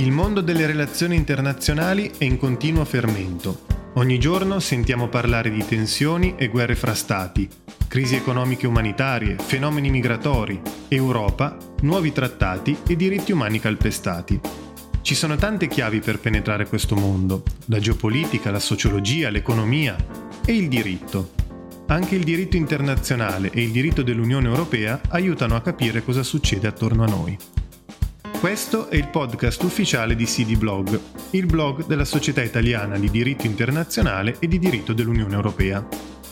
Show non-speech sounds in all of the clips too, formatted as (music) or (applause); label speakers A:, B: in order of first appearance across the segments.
A: Il mondo delle relazioni internazionali è in continuo fermento. Ogni giorno sentiamo parlare di tensioni e guerre fra stati, crisi economiche e umanitarie, fenomeni migratori, Europa, nuovi trattati e diritti umani calpestati. Ci sono tante chiavi per penetrare questo mondo, la geopolitica, la sociologia, l'economia e il diritto. Anche il diritto internazionale e il diritto dell'Unione Europea aiutano a capire cosa succede attorno a noi. Questo è il podcast ufficiale di CD Blog, il blog della Società Italiana di Diritto Internazionale e di Diritto dell'Unione Europea,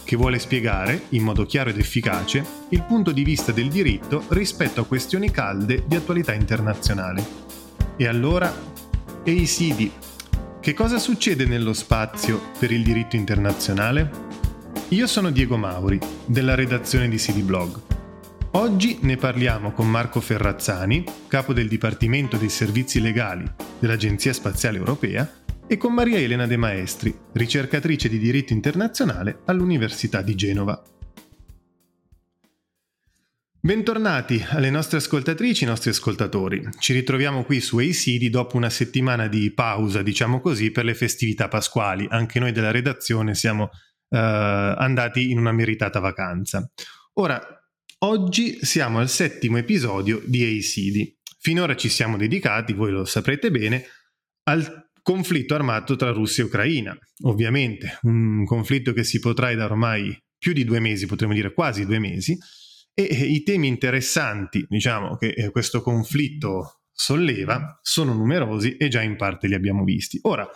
A: che vuole spiegare, in modo chiaro ed efficace, il punto di vista del diritto rispetto a questioni calde di attualità internazionale. E allora, EICD, che cosa succede nello spazio per il diritto internazionale? Io sono Diego Mauri, della redazione di CD Blog Oggi ne parliamo con Marco Ferrazzani, capo del Dipartimento dei Servizi Legali dell'Agenzia Spaziale Europea, e con Maria Elena De Maestri, ricercatrice di diritto internazionale all'Università di Genova. Bentornati alle nostre ascoltatrici e ai nostri ascoltatori. Ci ritroviamo qui su ACD dopo una settimana di pausa, diciamo così, per le festività pasquali. Anche noi della redazione siamo uh, andati in una meritata vacanza. Ora, Oggi siamo al settimo episodio di ACD. Finora ci siamo dedicati, voi lo saprete bene, al conflitto armato tra Russia e Ucraina. Ovviamente un conflitto che si protrae da ormai più di due mesi, potremmo dire quasi due mesi, e i temi interessanti, diciamo, che eh, questo conflitto solleva sono numerosi e già in parte li abbiamo visti. Ora,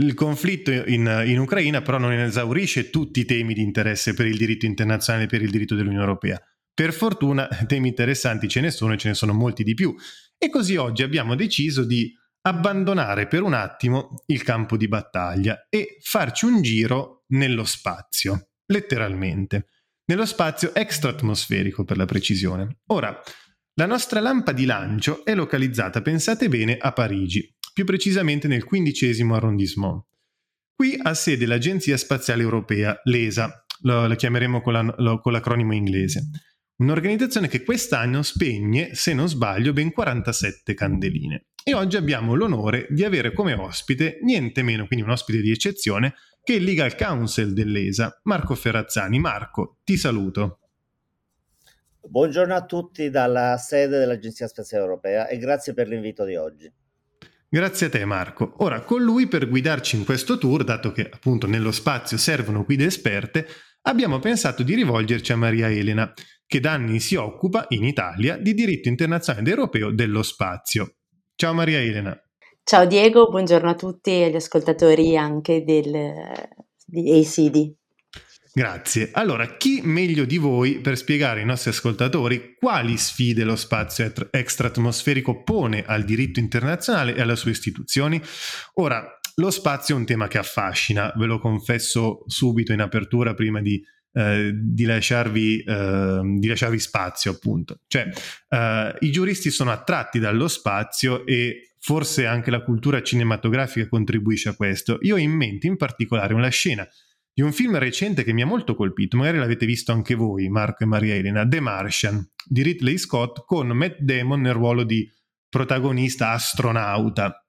A: il conflitto in, in, Ucraina però non esaurisce tutti i temi di interesse per il diritto internazionale e per il diritto dell'Unione Europea. Per fortuna (laughs) temi interessanti ce ne sono e ce ne sono molti di più. E così oggi abbiamo deciso di abbandonare per un attimo il campo di battaglia e farci un giro nello spazio, letteralmente, nello spazio extraatmosferico per la precisione. Ora, la nostra lampa di lancio è localizzata, pensate bene, a Parigi, più precisamente nel quindicesimo arrondissement. Qui ha sede l'Agenzia Spaziale Europea, l'ESA, lo, lo chiameremo con, la, lo, con l'acronimo inglese, un'organizzazione che quest'anno spegne, se non sbaglio, ben 47 candeline. E oggi abbiamo l'onore di avere come ospite niente meno, quindi un ospite di eccezione, che il Legal Counsel dell'ESA, Marco Ferrazzani. Marco, ti saluto.
B: Buongiorno a tutti dalla sede dell'Agenzia Spaziale Europea e grazie per l'invito di oggi.
A: Grazie a te Marco. Ora con lui per guidarci in questo tour, dato che appunto nello spazio servono guide esperte, abbiamo pensato di rivolgerci a Maria Elena, che da anni si occupa in Italia di diritto internazionale ed europeo dello spazio. Ciao Maria Elena.
C: Ciao Diego, buongiorno a tutti e agli ascoltatori anche del, di ACD.
A: Grazie. Allora, chi meglio di voi per spiegare ai nostri ascoltatori quali sfide lo spazio extraatmosferico pone al diritto internazionale e alle sue istituzioni? Ora, lo spazio è un tema che affascina, ve lo confesso subito in apertura prima di, eh, di, lasciarvi, eh, di lasciarvi, spazio, appunto. Cioè, eh, i giuristi sono attratti dallo spazio e forse anche la cultura cinematografica contribuisce a questo. Io ho in mente in particolare una scena di un film recente che mi ha molto colpito, magari l'avete visto anche voi, Marco e Maria Elena, The Martian, di Ridley Scott, con Matt Damon nel ruolo di protagonista astronauta,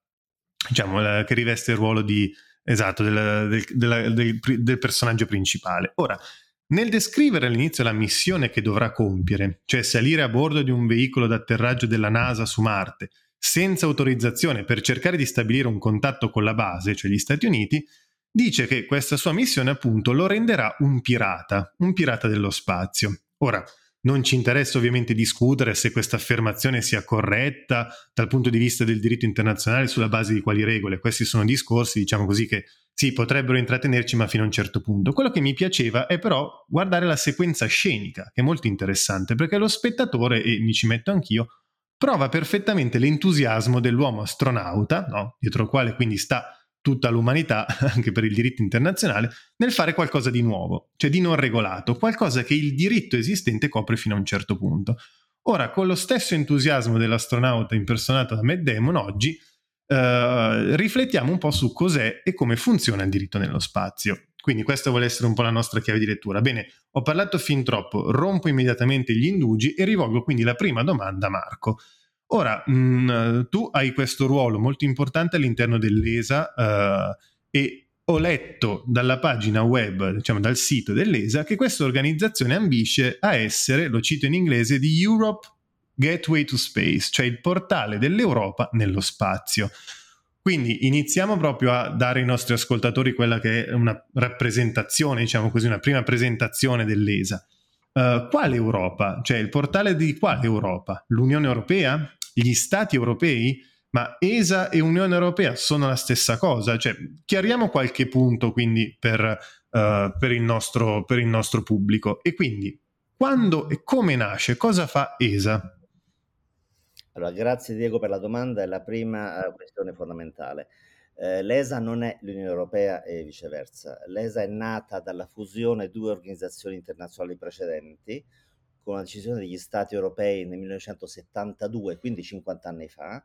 A: diciamo, che riveste il ruolo di, esatto, del, del, del, del personaggio principale. Ora, nel descrivere all'inizio la missione che dovrà compiere, cioè salire a bordo di un veicolo d'atterraggio della NASA su Marte, senza autorizzazione per cercare di stabilire un contatto con la base, cioè gli Stati Uniti, dice che questa sua missione appunto lo renderà un pirata, un pirata dello spazio. Ora, non ci interessa ovviamente discutere se questa affermazione sia corretta dal punto di vista del diritto internazionale sulla base di quali regole. Questi sono discorsi, diciamo così, che sì, potrebbero intrattenerci, ma fino a un certo punto. Quello che mi piaceva è però guardare la sequenza scenica, che è molto interessante, perché lo spettatore, e mi ci metto anch'io, prova perfettamente l'entusiasmo dell'uomo astronauta, no? dietro il quale quindi sta tutta l'umanità, (laughs) anche per il diritto internazionale, nel fare qualcosa di nuovo, cioè di non regolato, qualcosa che il diritto esistente copre fino a un certo punto. Ora, con lo stesso entusiasmo dell'astronauta impersonato da Matt Damon, oggi eh, riflettiamo un po' su cos'è e come funziona il diritto nello spazio. Quindi questa vuole essere un po' la nostra chiave di lettura. Bene, ho parlato fin troppo, rompo immediatamente gli indugi e rivolgo quindi la prima domanda a Marco. Ora, mh, mm, tu hai questo ruolo molto importante all'interno dell'ESA uh, e ho letto dalla pagina web, diciamo dal sito dell'ESA, che questa organizzazione ambisce a essere, lo cito in inglese, di Europe Gateway to Space, cioè il portale dell'Europa nello spazio. Quindi iniziamo proprio a dare ai nostri ascoltatori quella che è una rappresentazione, diciamo così, una prima presentazione dell'ESA. Uh, quale Europa? Cioè il portale di quale Europa? L'Unione Europea? Gli Stati europei? Ma ESA e Unione Europea sono la stessa cosa? Cioè, chiariamo qualche punto quindi per, uh, per, il nostro, per il nostro pubblico. E quindi, quando e come nasce? Cosa fa ESA?
B: Allora, grazie Diego per la domanda, è la prima uh, questione fondamentale. Eh, L'ESA non è l'Unione Europea e viceversa. L'ESA è nata dalla fusione di due organizzazioni internazionali precedenti, con una decisione degli Stati europei nel 1972, quindi 50 anni fa,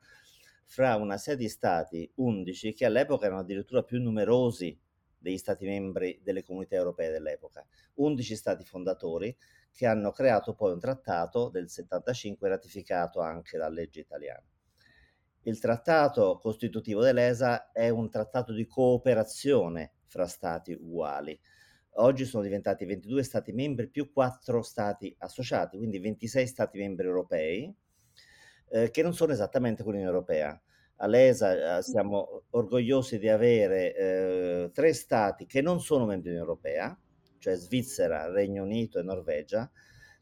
B: fra una serie di stati, 11, che all'epoca erano addirittura più numerosi degli stati membri delle comunità europee dell'epoca, 11 stati fondatori che hanno creato poi un trattato del 75 ratificato anche da legge italiana. Il trattato costitutivo dell'ESA è un trattato di cooperazione fra stati uguali. Oggi sono diventati 22 stati membri più 4 stati associati, quindi 26 stati membri europei, eh, che non sono esattamente quell'Unione Europea. All'ESA eh, siamo orgogliosi di avere eh, tre stati che non sono membri dell'Unione Europea, cioè Svizzera, Regno Unito e Norvegia,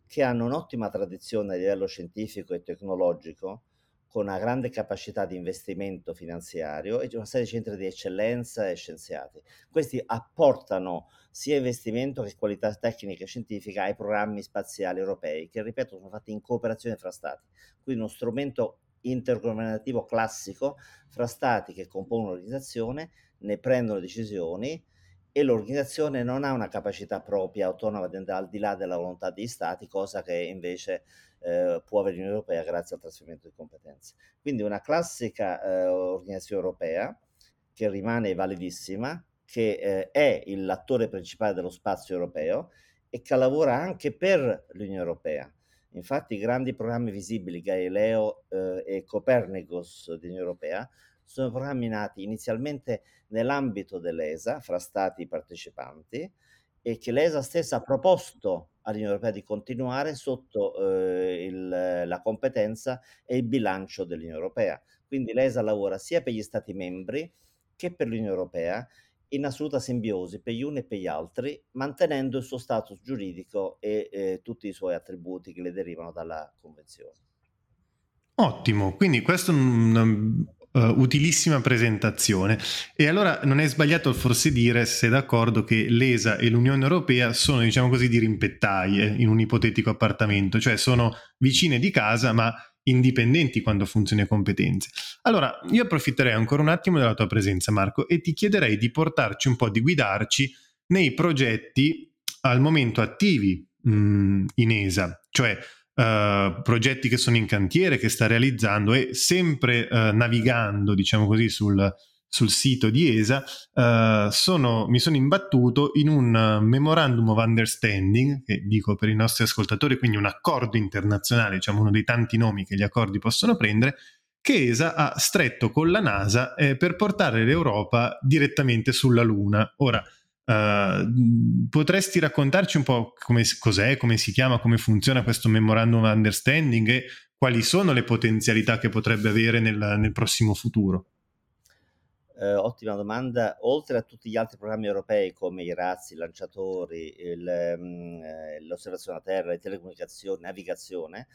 B: che hanno un'ottima tradizione a livello scientifico e tecnologico, con una grande capacità di investimento finanziario e una serie di centri di eccellenza e scienziati. Questi apportano sia investimento che qualità tecnica e scientifica ai programmi spaziali europei, che ripeto sono fatti in cooperazione fra Stati. Quindi uno strumento intergovernativo classico fra Stati che compongono l'organizzazione, ne prendono decisioni e l'organizzazione non ha una capacità propria autonoma di andare al di là della volontà degli Stati, cosa che invece eh, può avere l'Unione Europea grazie al trasferimento di competenze. Quindi una classica eh, organizzazione europea che rimane validissima, che eh, è l'attore principale dello spazio europeo e che lavora anche per l'Unione Europea. Infatti i grandi programmi visibili Galileo eh, e Copernicus dell'Unione Europea sono programmi nati inizialmente nell'ambito dell'ESA, fra stati partecipanti, e che l'ESA stessa ha proposto all'Unione Europea di continuare sotto eh, il, la competenza e il bilancio dell'Unione Europea. Quindi l'ESA lavora sia per gli Stati membri che per l'Unione Europea in assoluta simbiosi per gli uni e per gli altri, mantenendo il suo status giuridico e eh, tutti i suoi attributi che le derivano dalla Convenzione.
A: Ottimo, quindi una uh, utilissima presentazione. E allora non è sbagliato forse dire, se d'accordo, che l'ESA e l'Unione Europea sono, diciamo così, di rimpettaie in un ipotetico appartamento, cioè sono vicine di casa ma indipendenti quando funziona competenze. Allora, io approfitterei ancora un attimo della tua presenza, Marco, e ti chiederei di portarci un po', di guidarci nei progetti al momento attivi mh, mm, in ESA, cioè Uh, progetti che sono in cantiere, che sta realizzando e sempre uh, navigando, diciamo così, sul, sul sito di ESA, uh, sono, mi sono imbattuto in un memorandum of understanding, che dico per i nostri ascoltatori, quindi un accordo internazionale, diciamo uno dei tanti nomi che gli accordi possono prendere, che ESA ha stretto con la NASA eh, per portare l'Europa direttamente sulla Luna. Ora, Uh, potresti raccontarci un po' come, cos'è, come si chiama, come funziona questo memorandum understanding e quali sono le potenzialità che potrebbe avere nel, nel prossimo futuro?
B: Eh, ottima domanda. Oltre a tutti gli altri programmi europei come i razzi, i lanciatori, il, mm, eh, l'osservazione a terra, le telecomunicazioni, navigazione,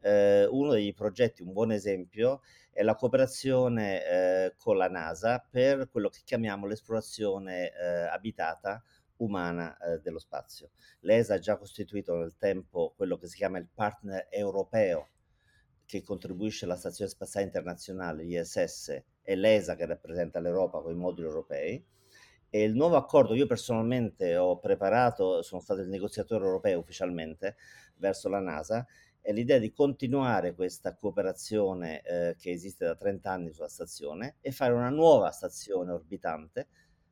B: eh, uno dei progetti, un buon esempio, è la cooperazione eh, con la NASA per quello che chiamiamo l'esplorazione eh, abitata umana eh, dello spazio. L'ESA ha già costituito nel tempo quello che si chiama il partner europeo che contribuisce alla Stazione Spaziale Internazionale, ISS, e l'ESA che rappresenta l'Europa con i moduli europei. E il nuovo accordo, io personalmente ho preparato, sono stato il negoziatore europeo ufficialmente verso la NASA, è l'idea di continuare questa cooperazione eh, che esiste da 30 anni sulla stazione e fare una nuova stazione orbitante,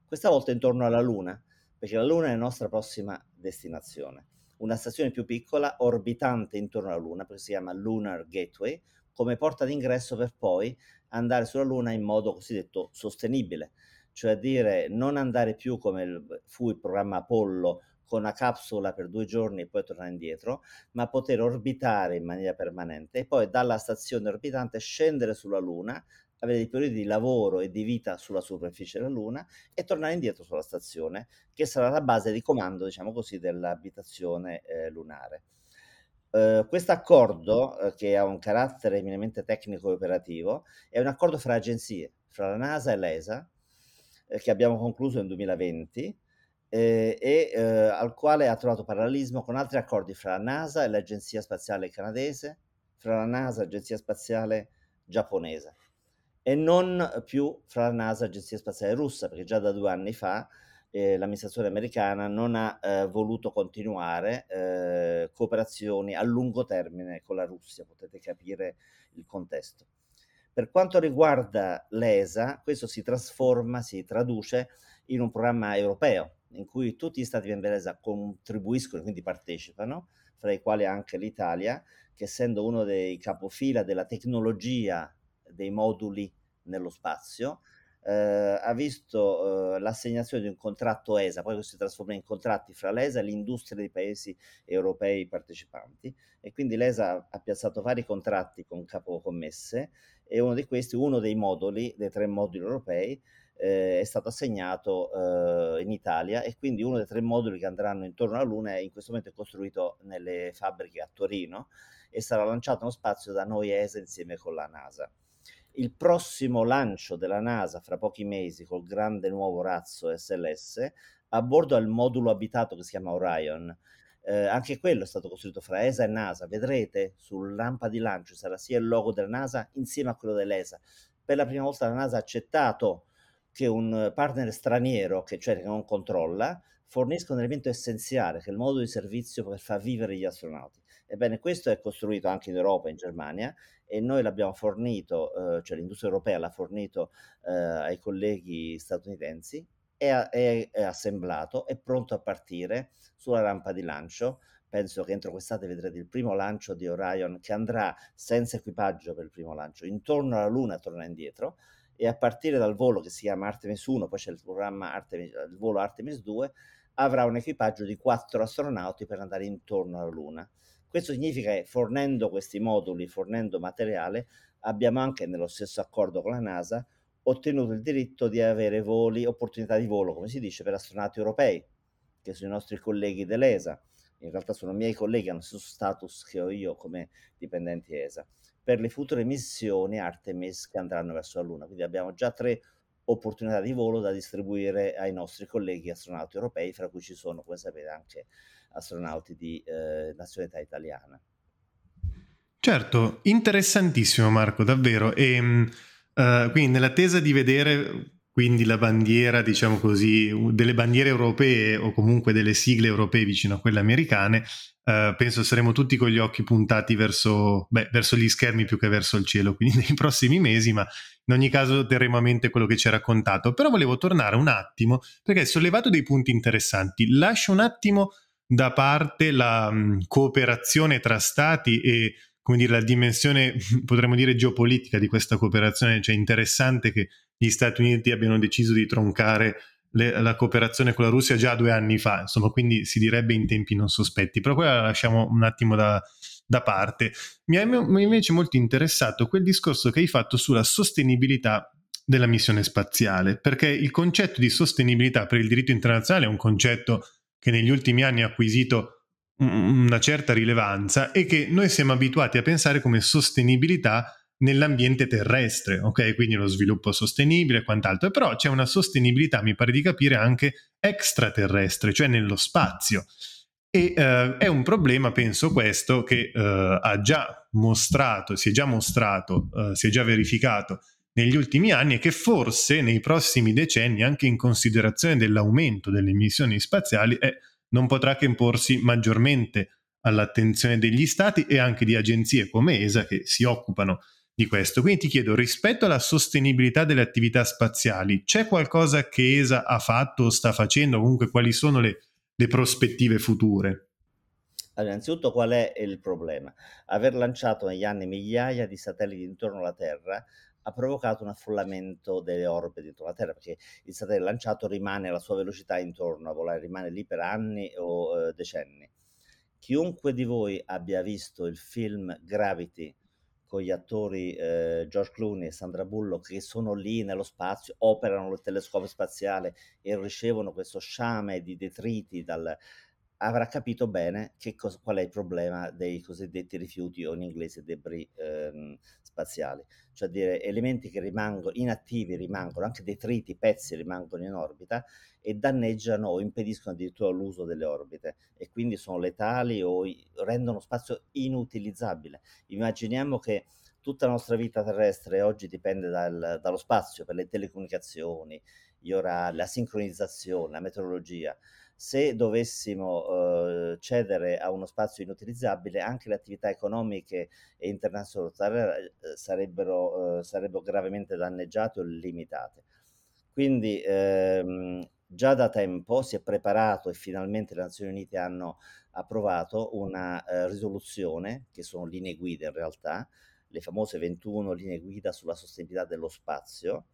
B: questa volta intorno alla Luna, perché la Luna è la nostra prossima destinazione. Una stazione più piccola orbitante intorno alla Luna, perché si chiama Lunar Gateway, come porta d'ingresso per poi andare sulla Luna in modo cosiddetto sostenibile, cioè dire non andare più come fu il programma Apollo con una capsula per due giorni e poi tornare indietro, ma poter orbitare in maniera permanente e poi dalla stazione orbitante scendere sulla Luna, avere dei periodi di lavoro e di vita sulla superficie della Luna e tornare indietro sulla stazione, che sarà la base di comando, diciamo così, dell'abitazione eh, lunare. Uh, questo accordo, uh, che ha un carattere eminentemente tecnico e operativo, è un accordo fra agenzie, fra la NASA e l'ESA, eh, che abbiamo concluso nel 2020 eh, e eh, al quale ha trovato parallelismo con altri accordi fra la NASA e l'Agenzia Spaziale Canadese, fra la NASA e l'Agenzia Spaziale Giapponese e non più fra la NASA e l'Agenzia Spaziale Russa, perché già da due anni fa eh, l'amministrazione americana non ha eh, voluto continuare eh, cooperazioni a lungo termine con la Russia, potete capire il contesto. Per quanto riguarda l'ESA, questo si trasforma, si traduce in un programma europeo in cui tutti gli stati membri dell'ESA contribuiscono, quindi partecipano, fra i quali anche l'Italia, che essendo uno dei capofila della tecnologia dei moduli nello spazio, eh, ha visto eh, l'assegnazione di un contratto ESA, poi questo si trasforma in contratti fra l'ESA e l'industria dei paesi europei partecipanti. E quindi l'ESA ha piazzato vari contratti con capocommesse e uno di questi, uno dei moduli, dei tre moduli europei, eh, è stato assegnato eh, in Italia e quindi uno dei tre moduli che andranno intorno alla Luna è in questo momento costruito nelle fabbriche a Torino e sarà lanciato nello spazio da noi ESA insieme con la NASA. Il prossimo lancio della NASA fra pochi mesi col grande nuovo razzo SLS a bordo al modulo abitato che si chiama Orion. Eh, anche quello è stato costruito fra ESA e NASA. Vedrete sul rampa di lancio sarà sia il logo della NASA insieme a quello dell'ESA. Per la prima volta la NASA ha accettato che un partner straniero, che cioè che non controlla, fornisca un elemento essenziale, che è il modo di servizio per far vivere gli astronauti. Ebbene, questo è costruito anche in Europa, in Germania, e noi l'abbiamo fornito, eh, cioè l'industria europea l'ha fornito eh, ai colleghi statunitensi, è, è, è assemblato, è pronto a partire sulla rampa di lancio. Penso che entro quest'estate vedrete il primo lancio di Orion che andrà senza equipaggio per il primo lancio, intorno alla Luna torna indietro e a partire dal volo che si chiama Artemis 1, poi c'è il programma Artemis, il volo Artemis 2, avrà un equipaggio di quattro astronauti per andare intorno alla Luna. Questo significa che fornendo questi moduli, fornendo materiale, abbiamo anche nello stesso accordo con la NASA ottenuto il diritto di avere voli, opportunità di volo, come si dice, per astronauti europei, che sono i nostri colleghi dell'ESA. In realtà sono miei colleghi, hanno lo stesso status che ho io come dipendenti ESA per le future missioni Artemis che andranno verso la Luna. Quindi abbiamo già tre opportunità di volo da distribuire ai nostri colleghi astronauti europei, fra cui ci sono, come sapete, anche astronauti di eh, nazionalità italiana.
A: Certo, interessantissimo Marco, davvero. E, uh, quindi nell'attesa di vedere quindi la bandiera, diciamo così, delle bandiere europee o comunque delle sigle europee vicino a quelle americane, eh, penso saremo tutti con gli occhi puntati verso, beh, verso gli schermi più che verso il cielo, quindi (laughs) nei prossimi mesi, ma in ogni caso terremo a mente quello che ci ha raccontato. Però volevo tornare un attimo, perché hai sollevato dei punti interessanti. Lascio un attimo da parte la mh, cooperazione tra stati e come dire, la dimensione, (laughs) potremmo dire, geopolitica di questa cooperazione, cioè interessante che gli Stati Uniti abbiano deciso di troncare le, la cooperazione con la Russia già due anni fa, insomma, quindi si direbbe in tempi non sospetti, però quella la lasciamo un attimo da, da parte. Mi ha invece molto interessato quel discorso che hai fatto sulla sostenibilità della missione spaziale, perché il concetto di sostenibilità per il diritto internazionale è un concetto che negli ultimi anni ha acquisito una certa rilevanza e che noi siamo abituati a pensare come sostenibilità nell'ambiente terrestre, ok? Quindi lo sviluppo sostenibile e quant'altro, però c'è una sostenibilità, mi pare di capire, anche extraterrestre, cioè nello spazio. E uh, è un problema, penso questo, che uh, ha già mostrato, si è già mostrato, uh, si è già verificato negli ultimi anni e che forse nei prossimi decenni, anche in considerazione dell'aumento delle emissioni spaziali, eh, non potrà che imporsi maggiormente all'attenzione degli stati e anche di agenzie come ESA che si occupano di questo. Quindi ti chiedo, rispetto alla sostenibilità delle attività spaziali, c'è qualcosa che ESA ha fatto o sta facendo? Comunque, quali sono le, le prospettive future?
B: Allora, innanzitutto qual è il problema? Aver lanciato negli anni migliaia di satelliti intorno alla Terra ha provocato un affollamento delle orbite dentro la Terra, perché il satellite lanciato rimane alla sua velocità intorno a volare, rimane lì per anni o eh, decenni. Chiunque di voi abbia visto il film Gravity con gli attori eh, George Clooney e Sandra Bullock che sono lì nello spazio, operano il telescopio spaziale e ricevono questo sciame di detriti dal, avrà capito bene cosa, qual è il problema dei cosiddetti rifiuti o in inglese debris ehm, spaziali, cioè dire elementi che rimangono inattivi, rimangono anche detriti, pezzi rimangono in orbita e danneggiano o impediscono addirittura l'uso delle orbite e quindi sono letali o rendono spazio inutilizzabile. Immaginiamo che tutta la nostra vita terrestre oggi dipende dal, dallo spazio per le telecomunicazioni, gli orari, la sincronizzazione, la meteorologia se dovessimo eh, cedere a uno spazio inutilizzabile, anche le attività economiche e internazionali eh, sarebbero, eh, sarebbero gravemente danneggiate o limitate. Quindi ehm, già da tempo si è preparato e finalmente le Nazioni Unite hanno approvato una eh, risoluzione, che sono linee guida in realtà, le famose 21 linee guida sulla sostenibilità dello spazio,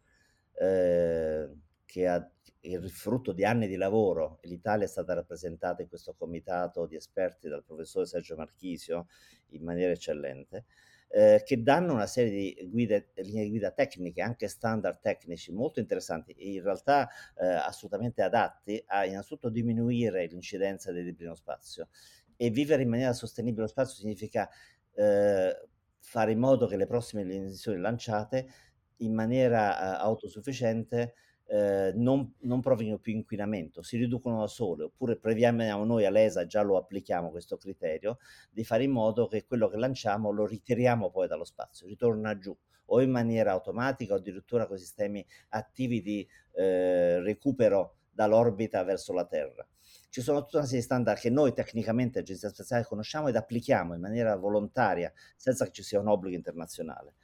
B: eh, che ha il frutto di anni di lavoro, l'Italia è stata rappresentata in questo comitato di esperti dal professore Sergio Marchisio in maniera eccellente, eh, che danno una serie di guide, linee guida tecniche, anche standard tecnici molto interessanti, in realtà eh, assolutamente adatti a innanzitutto diminuire l'incidenza debiti nello spazio. E vivere in maniera sostenibile lo spazio significa eh, fare in modo che le prossime missioni lanciate in maniera eh, autosufficiente eh, non, non provino più inquinamento, si riducono da sole, oppure prevediamo noi all'ESA, già lo applichiamo questo criterio, di fare in modo che quello che lanciamo lo ritiriamo poi dallo spazio, ritorna giù o in maniera automatica o addirittura con sistemi attivi di eh, recupero dall'orbita verso la Terra. Ci sono tutta una serie di standard che noi tecnicamente, Agenzia Spaziale, conosciamo ed applichiamo in maniera volontaria, senza che ci sia un obbligo internazionale.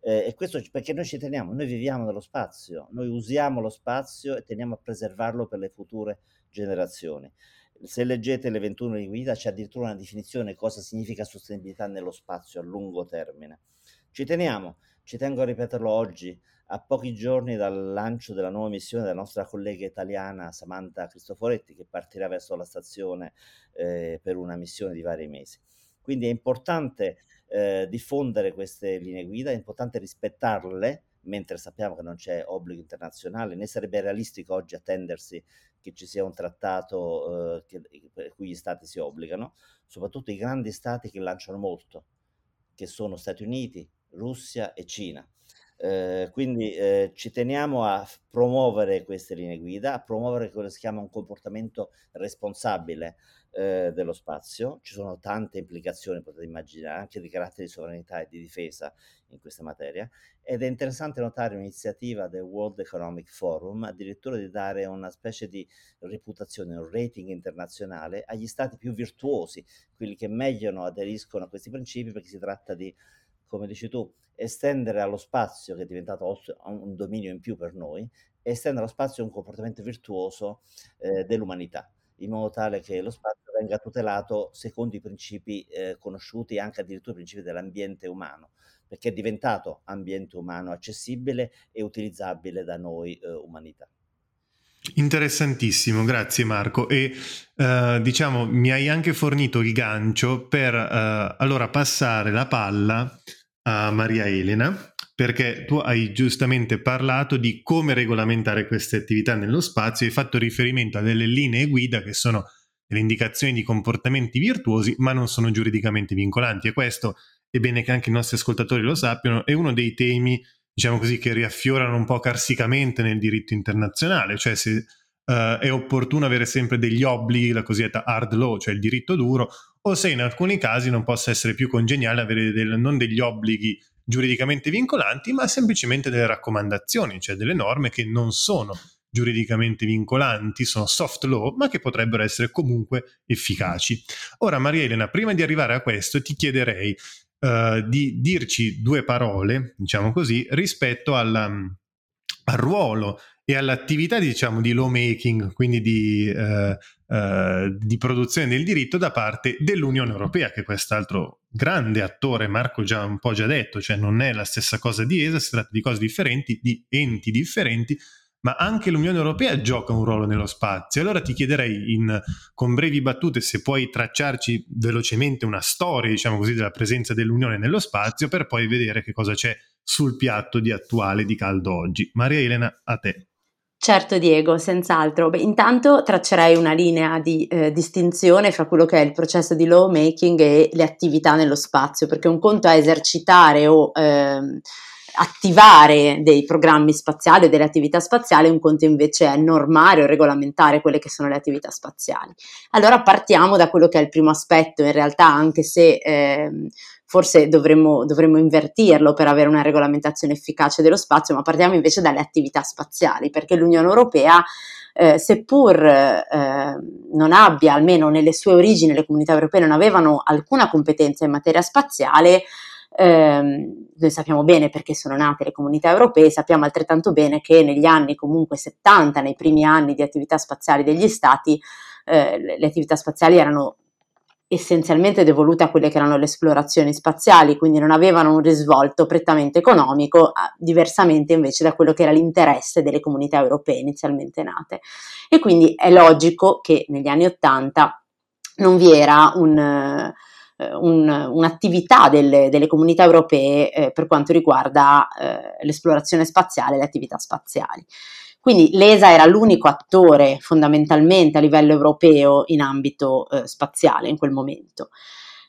B: Eh, e questo perché noi ci teniamo, noi viviamo nello spazio, noi usiamo lo spazio e teniamo a preservarlo per le future generazioni. Se leggete le 21 di guida c'è addirittura una definizione cosa significa sostenibilità nello spazio a lungo termine. Ci teniamo, ci tengo a ripeterlo oggi, a pochi giorni dal lancio della nuova missione della nostra collega italiana Samantha Cristoforetti che partirà verso la stazione eh, per una missione di vari mesi. Quindi è importante eh, diffondere queste linee guida, è importante rispettarle, mentre sappiamo che non c'è obbligo internazionale, né sarebbe realistico oggi attendersi che ci sia un trattato eh, che, per cui gli stati si obbligano, soprattutto i grandi stati che lanciano molto, che sono Stati Uniti, Russia e Cina. Eh, quindi eh, ci teniamo a promuovere queste linee guida, a promuovere quello che si chiama un comportamento responsabile eh, dello spazio. Ci sono tante implicazioni, potete immaginare, anche di carattere di sovranità e di difesa in questa materia. Ed è interessante notare un'iniziativa del World Economic Forum, addirittura di dare una specie di reputazione, un rating internazionale agli stati più virtuosi, quelli che meglio aderiscono a questi principi, perché si tratta di come dici tu, estendere allo spazio, che è diventato un dominio in più per noi, estendere allo spazio un comportamento virtuoso eh, dell'umanità, in modo tale che lo spazio venga tutelato secondo i principi eh, conosciuti, anche addirittura i principi dell'ambiente umano, perché è diventato ambiente umano accessibile e utilizzabile da noi eh, umanità.
A: Interessantissimo, grazie Marco. E uh, diciamo, mi hai anche fornito il gancio per uh, allora passare la palla a Maria Elena, perché tu hai giustamente parlato di come regolamentare queste attività nello spazio hai fatto riferimento a delle linee guida che sono delle indicazioni di comportamenti virtuosi, ma non sono giuridicamente vincolanti. E questo è bene che anche i nostri ascoltatori lo sappiano, è uno dei temi diciamo così, che riaffiorano un po' carsicamente nel diritto internazionale, cioè se uh, è opportuno avere sempre degli obblighi, la cosiddetta hard law, cioè il diritto duro, o se in alcuni casi non possa essere più congeniale avere del, non degli obblighi giuridicamente vincolanti, ma semplicemente delle raccomandazioni, cioè delle norme che non sono giuridicamente vincolanti, sono soft law, ma che potrebbero essere comunque efficaci. Ora, Maria Elena, prima di arrivare a questo, ti chiederei uh, di dirci due parole, diciamo così, rispetto alla, al ruolo e all'attività diciamo di lawmaking, quindi di, eh, eh, di, produzione del diritto da parte dell'Unione Europea, che è quest'altro grande attore, Marco già un po' già detto, cioè non è la stessa cosa di ESA, si tratta di cose differenti, di enti differenti, ma anche l'Unione Europea gioca un ruolo nello spazio. Allora ti chiederei in, con brevi battute se puoi tracciarci velocemente una storia, diciamo così, della presenza dell'Unione nello spazio per poi vedere che cosa c'è sul piatto di attuale di caldo oggi. Maria Elena, a te.
C: Certo Diego, senz'altro. Beh, intanto traccerei una linea di eh, distinzione fra quello che è il processo di lawmaking e le attività nello spazio, perché un conto è esercitare o eh, attivare dei programmi spaziali o delle attività spaziali, un conto invece è normare o regolamentare quelle che sono le attività spaziali. Allora partiamo da quello che è il primo aspetto, in realtà anche se eh, forse dovremmo, dovremmo, invertirlo per avere una regolamentazione efficace dello spazio, ma partiamo invece dalle attività spaziali, perché l'Unione Europea, eh, seppur eh, non abbia, almeno nelle sue origini, le comunità europee non avevano alcuna competenza in materia spaziale, ehm, noi sappiamo bene perché sono nate le comunità europee, sappiamo altrettanto bene che negli anni comunque 70, nei primi anni di attività spaziali degli stati, eh, le attività spaziali erano essenzialmente devolute a quelle che erano le esplorazioni spaziali, quindi non avevano un risvolto prettamente economico, diversamente invece da quello che era l'interesse delle comunità europee inizialmente nate. E quindi è logico che negli anni Ottanta non vi era un, un, un'attività delle, delle, comunità europee eh, per quanto riguarda eh, l'esplorazione spaziale e le attività spaziali. Quindi l'ESA era l'unico attore fondamentalmente a livello europeo in ambito eh, spaziale in quel momento.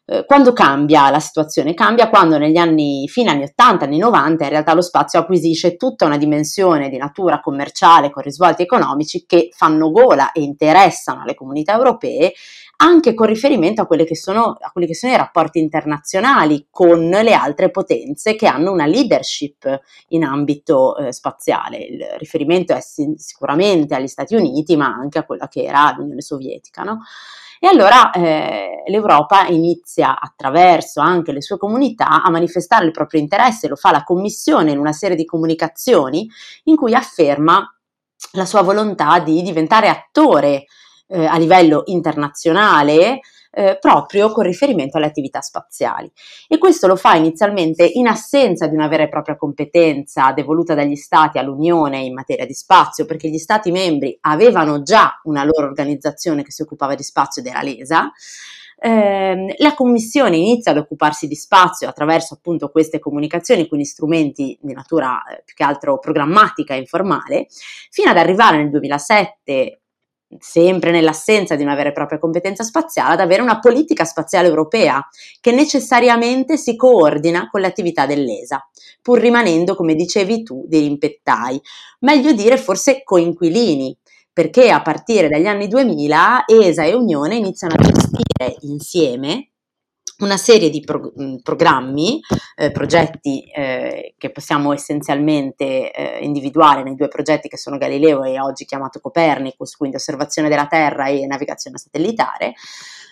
C: Eh, quando cambia la situazione? Cambia quando negli anni, fine anni 80, anni 90, in realtà lo spazio acquisisce tutta una dimensione di natura commerciale con risvolti economici che fanno gola e interessano le comunità europee anche con riferimento a, che sono, a quelli che sono i rapporti internazionali con le altre potenze che hanno una leadership in ambito eh, spaziale. Il riferimento è sicuramente agli Stati Uniti, ma anche a quella che era l'Unione Sovietica. No? E allora eh, l'Europa inizia attraverso anche le sue comunità a manifestare il proprio interesse, lo fa la Commissione in una serie di comunicazioni in cui afferma la sua volontà di diventare attore eh, a livello internazionale eh, proprio con riferimento alle attività spaziali. E questo lo fa inizialmente in assenza di una vera e propria competenza devoluta dagli Stati all'Unione in materia di spazio, perché gli Stati membri avevano già una loro organizzazione che si occupava di spazio ed era l'ESA. Eh, la Commissione inizia ad occuparsi di spazio attraverso appunto queste comunicazioni, quindi strumenti di natura eh, più che altro programmatica e informale, fino ad arrivare nel 2007 sempre nell'assenza di una vera e propria competenza spaziale, ad avere una politica spaziale europea che necessariamente si coordina con le attività dell'ESA, pur rimanendo, come dicevi tu, dei rimpettai, meglio dire forse coinquilini, perché a partire dagli anni 2000 ESA e Unione iniziano a gestire insieme una serie di pro- programmi, eh, progetti eh, che possiamo essenzialmente eh, individuare nei due progetti che sono Galileo e oggi chiamato Copernicus, quindi osservazione della Terra e navigazione satellitare,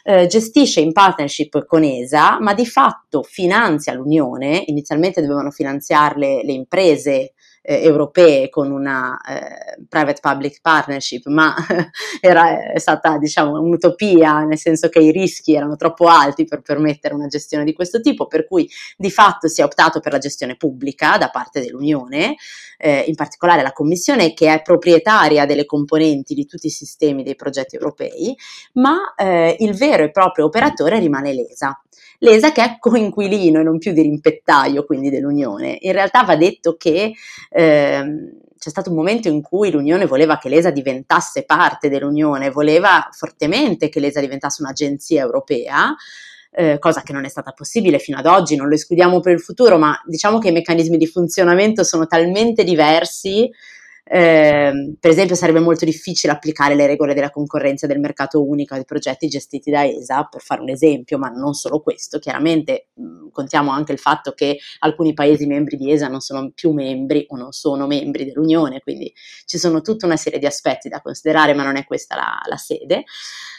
C: eh, gestisce in partnership con ESA, ma di fatto finanzia l'Unione, inizialmente dovevano finanziarle le imprese eh, europee con una eh, private-public partnership, ma (laughs) era è stata diciamo un'utopia, nel senso che i rischi erano troppo alti per permettere una gestione di questo tipo, per cui di fatto si è optato per la gestione pubblica da parte dell'Unione, eh, in particolare la Commissione che è proprietaria delle componenti di tutti i sistemi dei progetti europei, ma eh, il vero e proprio operatore rimane l'ESA. L'ESA che è coinquilino e non più di rimpettaio quindi dell'Unione. In realtà va detto che ehm, c'è stato un momento in cui l'Unione voleva che l'ESA diventasse parte dell'Unione, voleva fortemente che l'ESA diventasse un'agenzia europea, eh, cosa che non è stata possibile fino ad oggi, non lo escludiamo per il futuro, ma diciamo che i meccanismi di funzionamento sono talmente diversi eh, per esempio sarebbe molto difficile applicare le regole della concorrenza del mercato unico ai progetti gestiti da ESA, per fare un esempio, ma non solo questo, chiaramente mh, contiamo anche il fatto che alcuni Paesi membri di ESA non sono più membri o non sono membri dell'Unione, quindi ci sono tutta una serie di aspetti da considerare, ma non è questa la, la sede.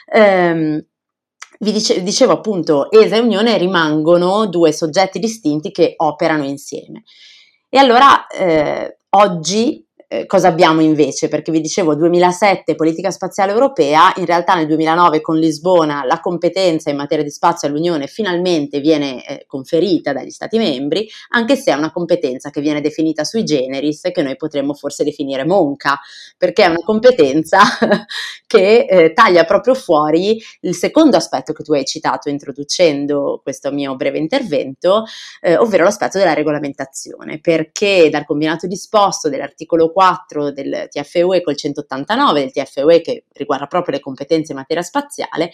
C: Eh, vi dice, dicevo appunto, ESA e Unione rimangono due soggetti distinti che operano insieme. E allora eh, oggi eh, cosa abbiamo invece? Perché vi dicevo 2007 politica spaziale europea, in realtà nel 2009 con Lisbona la competenza in materia di spazio all'Unione finalmente viene eh, conferita dagli Stati membri, anche se è una competenza che viene definita sui generis che noi potremmo forse definire monca, perché è una competenza (laughs) che eh, taglia proprio fuori il secondo aspetto che tu hai citato introducendo questo mio breve intervento, eh, ovvero l'aspetto della regolamentazione, perché dal combinato disposto dell'articolo 4 del TFUE col 189 del TFUE che riguarda proprio le competenze in materia spaziale,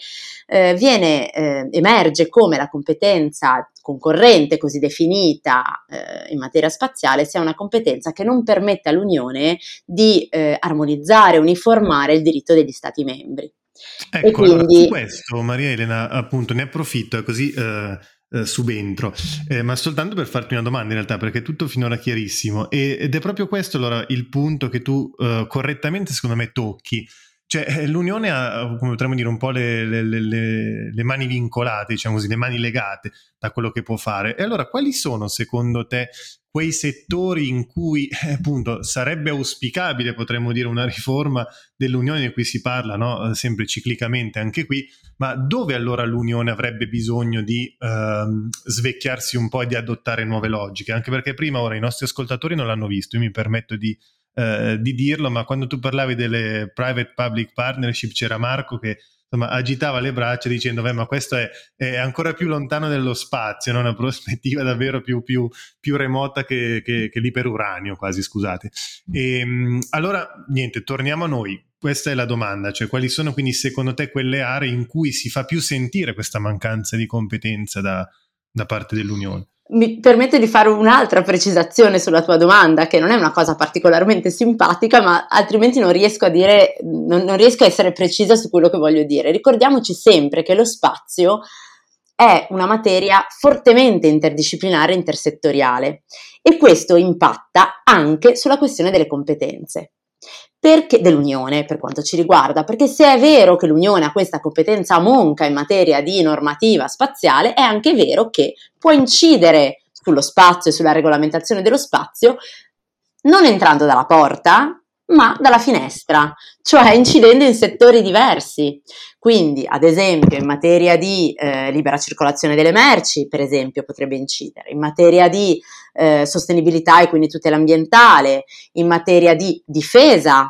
C: eh, viene, eh, emerge come la competenza concorrente così definita eh, in materia spaziale sia una competenza che non permette all'Unione di eh, armonizzare, uniformare il diritto degli Stati membri.
A: Ecco, quindi... allora, su questo Maria Elena appunto ne approfitto così eh, subentro, eh, ma soltanto per farti una domanda in realtà, perché è tutto finora chiarissimo e, ed è proprio questo allora il punto che tu eh, correttamente secondo me tocchi. Cioè, eh, l'Unione ha, come potremmo dire, un po' le, le, le, le, mani vincolate, diciamo così, le mani legate da quello che può fare. E allora, quali sono secondo te quei settori in cui (laughs) eh, appunto sarebbe auspicabile, potremmo dire, una riforma dell'Unione di cui si parla, no? Eh, sempre ciclicamente anche qui, ma dove allora l'Unione avrebbe bisogno di ehm, svecchiarsi un po' e di adottare nuove logiche? Anche perché prima ora i nostri ascoltatori non l'hanno visto, io mi permetto di, eh, di dirlo, ma quando tu parlavi delle private public partnership c'era Marco che insomma, agitava le braccia dicendo, beh, ma questo è, è, ancora più lontano dello spazio, no? una prospettiva davvero più, più, più remota che, che, che l'iperuranio, quasi, scusate. E, ehm, allora, niente, torniamo a noi. Questa è la domanda, cioè quali sono quindi secondo te quelle aree in cui si fa più sentire questa mancanza di competenza da, da parte dell'Unione?
C: Mi permette di fare un'altra precisazione sulla tua domanda, che non è una cosa particolarmente simpatica, ma altrimenti non riesco a dire, non, non riesco a essere precisa su quello che voglio dire. Ricordiamoci sempre che lo spazio è una materia fortemente interdisciplinare e intersettoriale e questo impatta anche sulla questione delle competenze perché, dell'Unione per quanto ci riguarda, perché se è vero che l'Unione ha questa competenza monca in materia di normativa spaziale, è anche vero che può incidere sullo spazio e sulla regolamentazione dello spazio non entrando dalla porta, ma dalla finestra, cioè incidendo in settori diversi. Quindi, ad esempio, in materia di eh, libera circolazione delle merci, per esempio, potrebbe incidere, in materia di eh, sostenibilità e quindi tutela ambientale, in materia di difesa,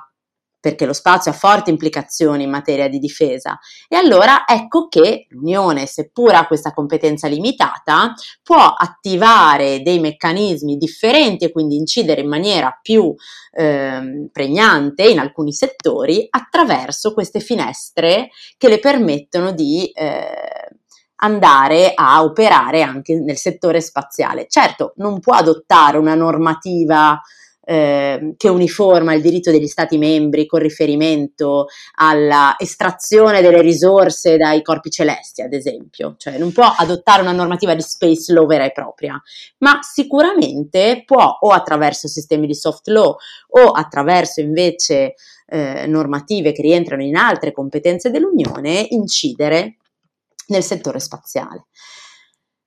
C: perché lo spazio ha forti implicazioni in materia di difesa. E allora ecco che l'Unione, seppur ha questa competenza limitata, può attivare dei meccanismi differenti e quindi incidere in maniera più eh, pregnante in alcuni settori attraverso queste finestre che le permettono di eh, andare a operare anche nel settore spaziale. Certo, non può adottare una normativa eh, che uniforma il diritto degli Stati membri con riferimento alla estrazione delle risorse dai corpi celesti, ad esempio, cioè non può adottare una normativa di space law vera e propria, ma sicuramente può o attraverso sistemi di soft law o attraverso invece eh, normative che rientrano in altre competenze dell'Unione incidere nel settore spaziale.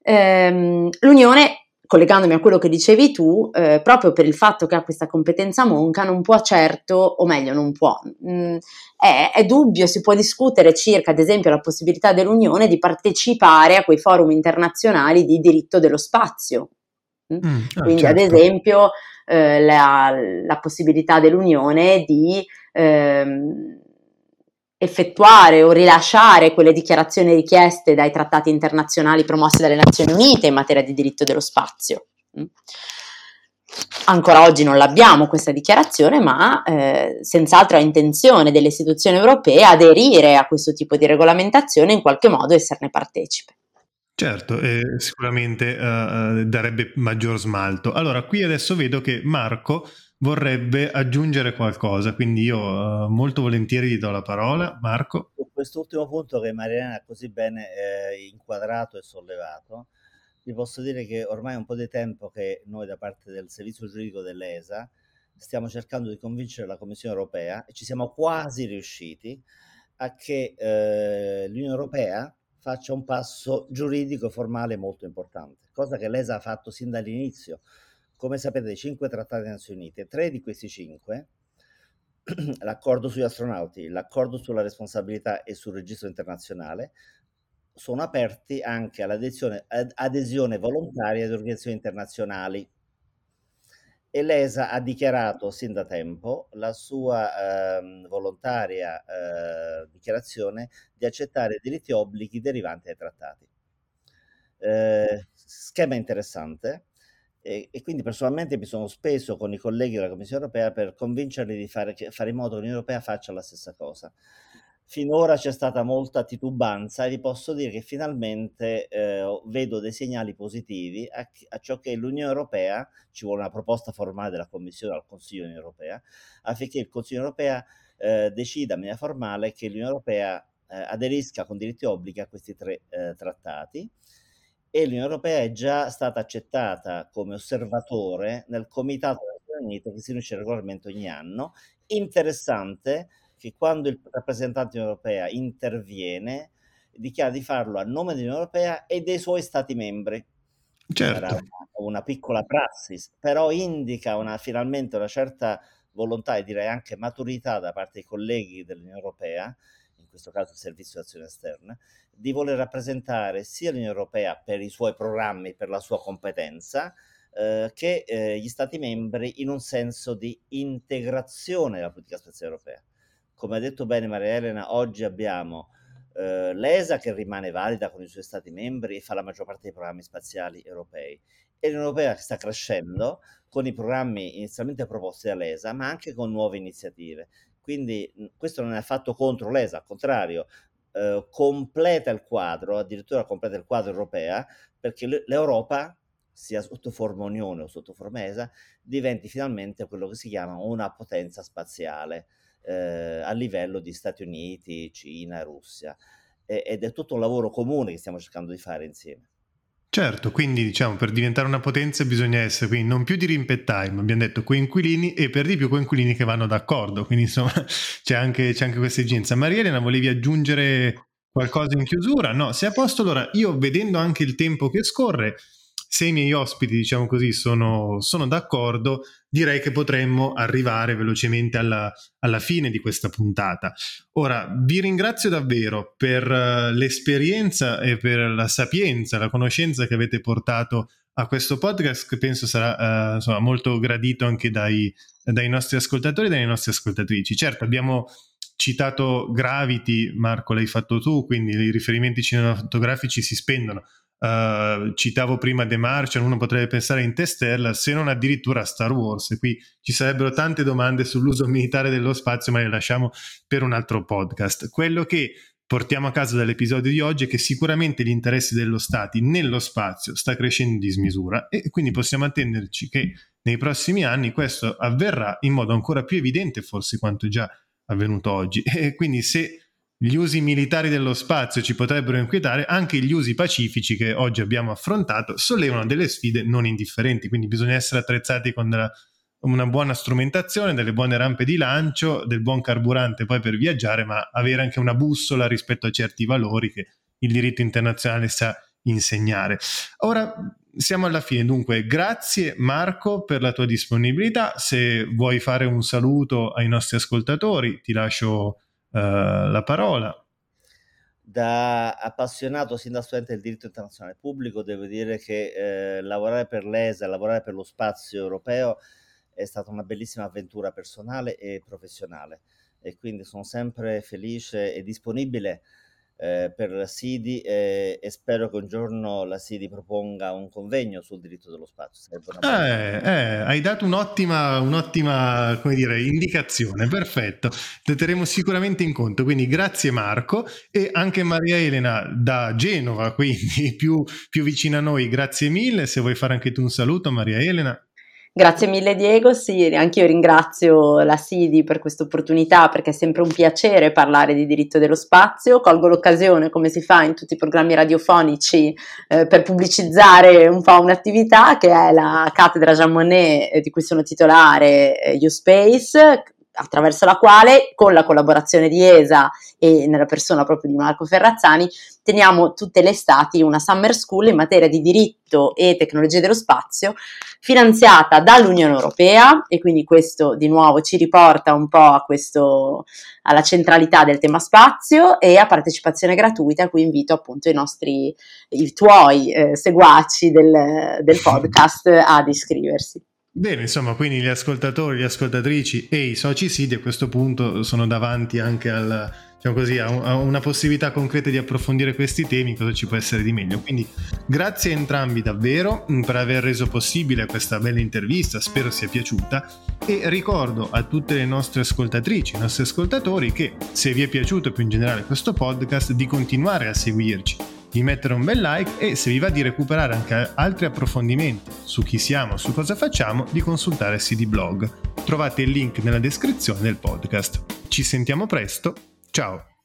C: Ehm, L'Unione collegandomi a quello che dicevi tu, eh, proprio per il fatto che ha questa competenza monca, non può certo, o meglio, non può, mh, mm, è, è, dubbio, si può discutere circa, ad esempio, la possibilità dell'Unione di partecipare a quei forum internazionali di diritto dello spazio. Mm, ah, Quindi, certo. ad esempio, eh, la, la, possibilità dell'Unione di ehm, effettuare o rilasciare quelle dichiarazioni richieste dai trattati internazionali promossi dalle Nazioni Unite in materia di diritto dello spazio. Mm. Ancora oggi non l'abbiamo questa dichiarazione, ma eh, senz'altro ha intenzione delle istituzioni europee aderire a questo tipo di regolamentazione e in qualche modo esserne partecipe.
A: Certo, eh, sicuramente uh, darebbe maggior smalto. Allora, qui adesso vedo che Marco vorrebbe aggiungere qualcosa, quindi io uh, molto volentieri gli do la parola. Marco?
B: Su quest'ultimo punto che Mariana ha così bene eh, inquadrato e sollevato, vi posso dire che ormai è un po' di tempo che noi da parte del servizio giuridico dell'ESA stiamo cercando di convincere la Commissione europea e ci siamo quasi riusciti a che eh, l'Unione Europea faccia un passo giuridico formale molto importante, cosa che l'ESA ha fatto sin dall'inizio come sapete, dei cinque trattati delle Nazioni Unite, tre di questi cinque, (clears throat) l'accordo sugli astronauti, l'accordo sulla responsabilità e sul registro internazionale, sono aperti anche all'adesione adesione volontaria di organizzazioni internazionali. E l'ESA ha dichiarato sin da tempo la sua eh, volontaria eh, dichiarazione di accettare diritti e obblighi derivanti dai trattati. Eh, schema interessante e, e, quindi personalmente mi sono speso con i colleghi della Commissione europea per convincerli di fare, fare in modo che l'Unione europea faccia la stessa cosa. Finora c'è stata molta titubanza e vi posso dire che finalmente eh, vedo dei segnali positivi a, a, ciò che l'Unione Europea, ci vuole una proposta formale della Commissione al Consiglio Europea, affinché il Consiglio Europea eh, decida in maniera formale che l'Unione Europea eh, aderisca con diritti e obblighi a questi tre eh, trattati e l'Unione Europea è già stata accettata come osservatore nel Comitato delle Nazioni Unite che si riunisce regolarmente ogni anno. Interessante che quando il rappresentante europeo interviene dichiara di farlo a nome dell'Unione Europea e dei suoi Stati membri.
A: Certo. Una,
B: una piccola praxis, però indica una, finalmente una certa volontà e direi anche maturità da parte dei colleghi dell'Unione Europea, questo caso il Servizio Azione Esterna, di voler rappresentare sia l'Unione Europea per i suoi programmi, per la sua competenza, eh, che eh, gli Stati membri in un senso di integrazione della politica spaziale europea come ha detto bene Maria Elena, oggi abbiamo eh, l'ESA che rimane valida con i suoi Stati membri e fa la maggior parte dei programmi spaziali europei e l'Unione Europea sta crescendo con i programmi inizialmente proposti dall'ESA, ma anche con nuove iniziative. Quindi questo non è affatto contro l'ESA, al contrario, eh, completa il quadro, addirittura completa il quadro europeo, perché l'Europa, sia sotto forma Unione o sotto forma ESA, diventi finalmente quello che si chiama una potenza spaziale eh, a livello di Stati Uniti, Cina, Russia. E, ed è tutto un lavoro comune che stiamo cercando di fare insieme.
A: Certo, quindi diciamo per diventare una potenza bisogna essere quindi non più di rimpettare, ma abbiamo detto coinquilini e per di più coinquilini che vanno d'accordo, quindi insomma (laughs) c'è anche, c'è anche questa esigenza. Maria Elena, volevi aggiungere qualcosa in chiusura? No, se a posto allora io vedendo anche il tempo che scorre, se i miei ospiti, diciamo così, sono, sono d'accordo, direi che potremmo arrivare velocemente alla, alla, fine di questa puntata. Ora, vi ringrazio davvero per uh, l'esperienza e per la sapienza, la conoscenza che avete portato a questo podcast, che penso sarà uh, insomma, molto gradito anche dai, dai nostri ascoltatori e dalle nostre ascoltatrici. Certo, abbiamo citato Gravity, Marco l'hai fatto tu, quindi i riferimenti cinematografici si spendono Uh, citavo prima The Martian, uno potrebbe pensare a Interstellar, se non addirittura a Star Wars. E qui ci sarebbero tante domande sull'uso (laughs) militare dello spazio, ma le lasciamo per un altro podcast. Quello che portiamo a casa dall'episodio di oggi è che sicuramente gli interessi dello Stato nello spazio sta crescendo in dismisura e quindi possiamo attenderci che nei prossimi anni questo avverrà in modo ancora più evidente forse quanto già avvenuto oggi. (laughs) E quindi se gli usi militari dello spazio ci potrebbero inquietare, anche gli usi pacifici che oggi abbiamo affrontato sollevano delle sfide non indifferenti, quindi bisogna essere attrezzati con della, una buona strumentazione, delle buone rampe di lancio, del buon carburante poi per viaggiare, ma avere anche una bussola rispetto a certi valori che il diritto internazionale sa insegnare. Ora siamo alla fine, dunque grazie Marco per la tua disponibilità, se vuoi fare un saluto ai nostri ascoltatori ti lascio la parola.
B: Da appassionato sin da studente del diritto internazionale pubblico, devo dire che eh, lavorare per l'ESA, lavorare per lo spazio europeo è stata una bellissima avventura personale e professionale e quindi sono sempre felice e disponibile eh, per la SIDI eh, e spero che un giorno la SIDI proponga un convegno sul diritto dello spazio.
A: Eh, eh, hai dato un'ottima, un'ottima dire, indicazione, perfetto, te terremo sicuramente in conto, quindi grazie Marco e anche Maria Elena da Genova, (laughs) quindi più, più vicina a noi, grazie mille, se vuoi fare anche tu un saluto Maria Elena.
C: Grazie mille Diego, sì, anche io ringrazio la SIDI per questa opportunità perché è sempre un piacere parlare di diritto dello spazio, colgo l'occasione come si fa in tutti i programmi radiofonici eh, per pubblicizzare un po' un'attività che è la cattedra Jean Monnet eh, di cui sono titolare eh, U-Space attraverso la quale, con la collaborazione di ESA e nella persona proprio di Marco Ferrazzani, teniamo tutte le estati una summer school in materia di diritto e tecnologie dello spazio, finanziata dall'Unione Europea e quindi questo di nuovo ci riporta un po' questo, alla centralità del tema spazio e a partecipazione gratuita, a cui invito appunto i nostri, i tuoi eh, seguaci del, del podcast ad iscriversi.
A: Bene, insomma, quindi gli ascoltatori, le ascoltatrici e i soci SID a questo punto sono davanti anche al, diciamo così, a, una possibilità concreta di approfondire questi temi, cosa ci può essere di meglio. Quindi grazie a entrambi davvero mm, per aver reso possibile questa bella intervista, spero sia piaciuta e ricordo a tutte le nostre ascoltatrici, i nostri ascoltatori che se vi è piaciuto più in generale questo podcast di continuare a seguirci di mettere un bel like e se vi va di recuperare anche altri approfondimenti su chi siamo, su cosa facciamo, di consultare CD Blog. Trovate il link nella descrizione del podcast. Ci sentiamo presto, ciao!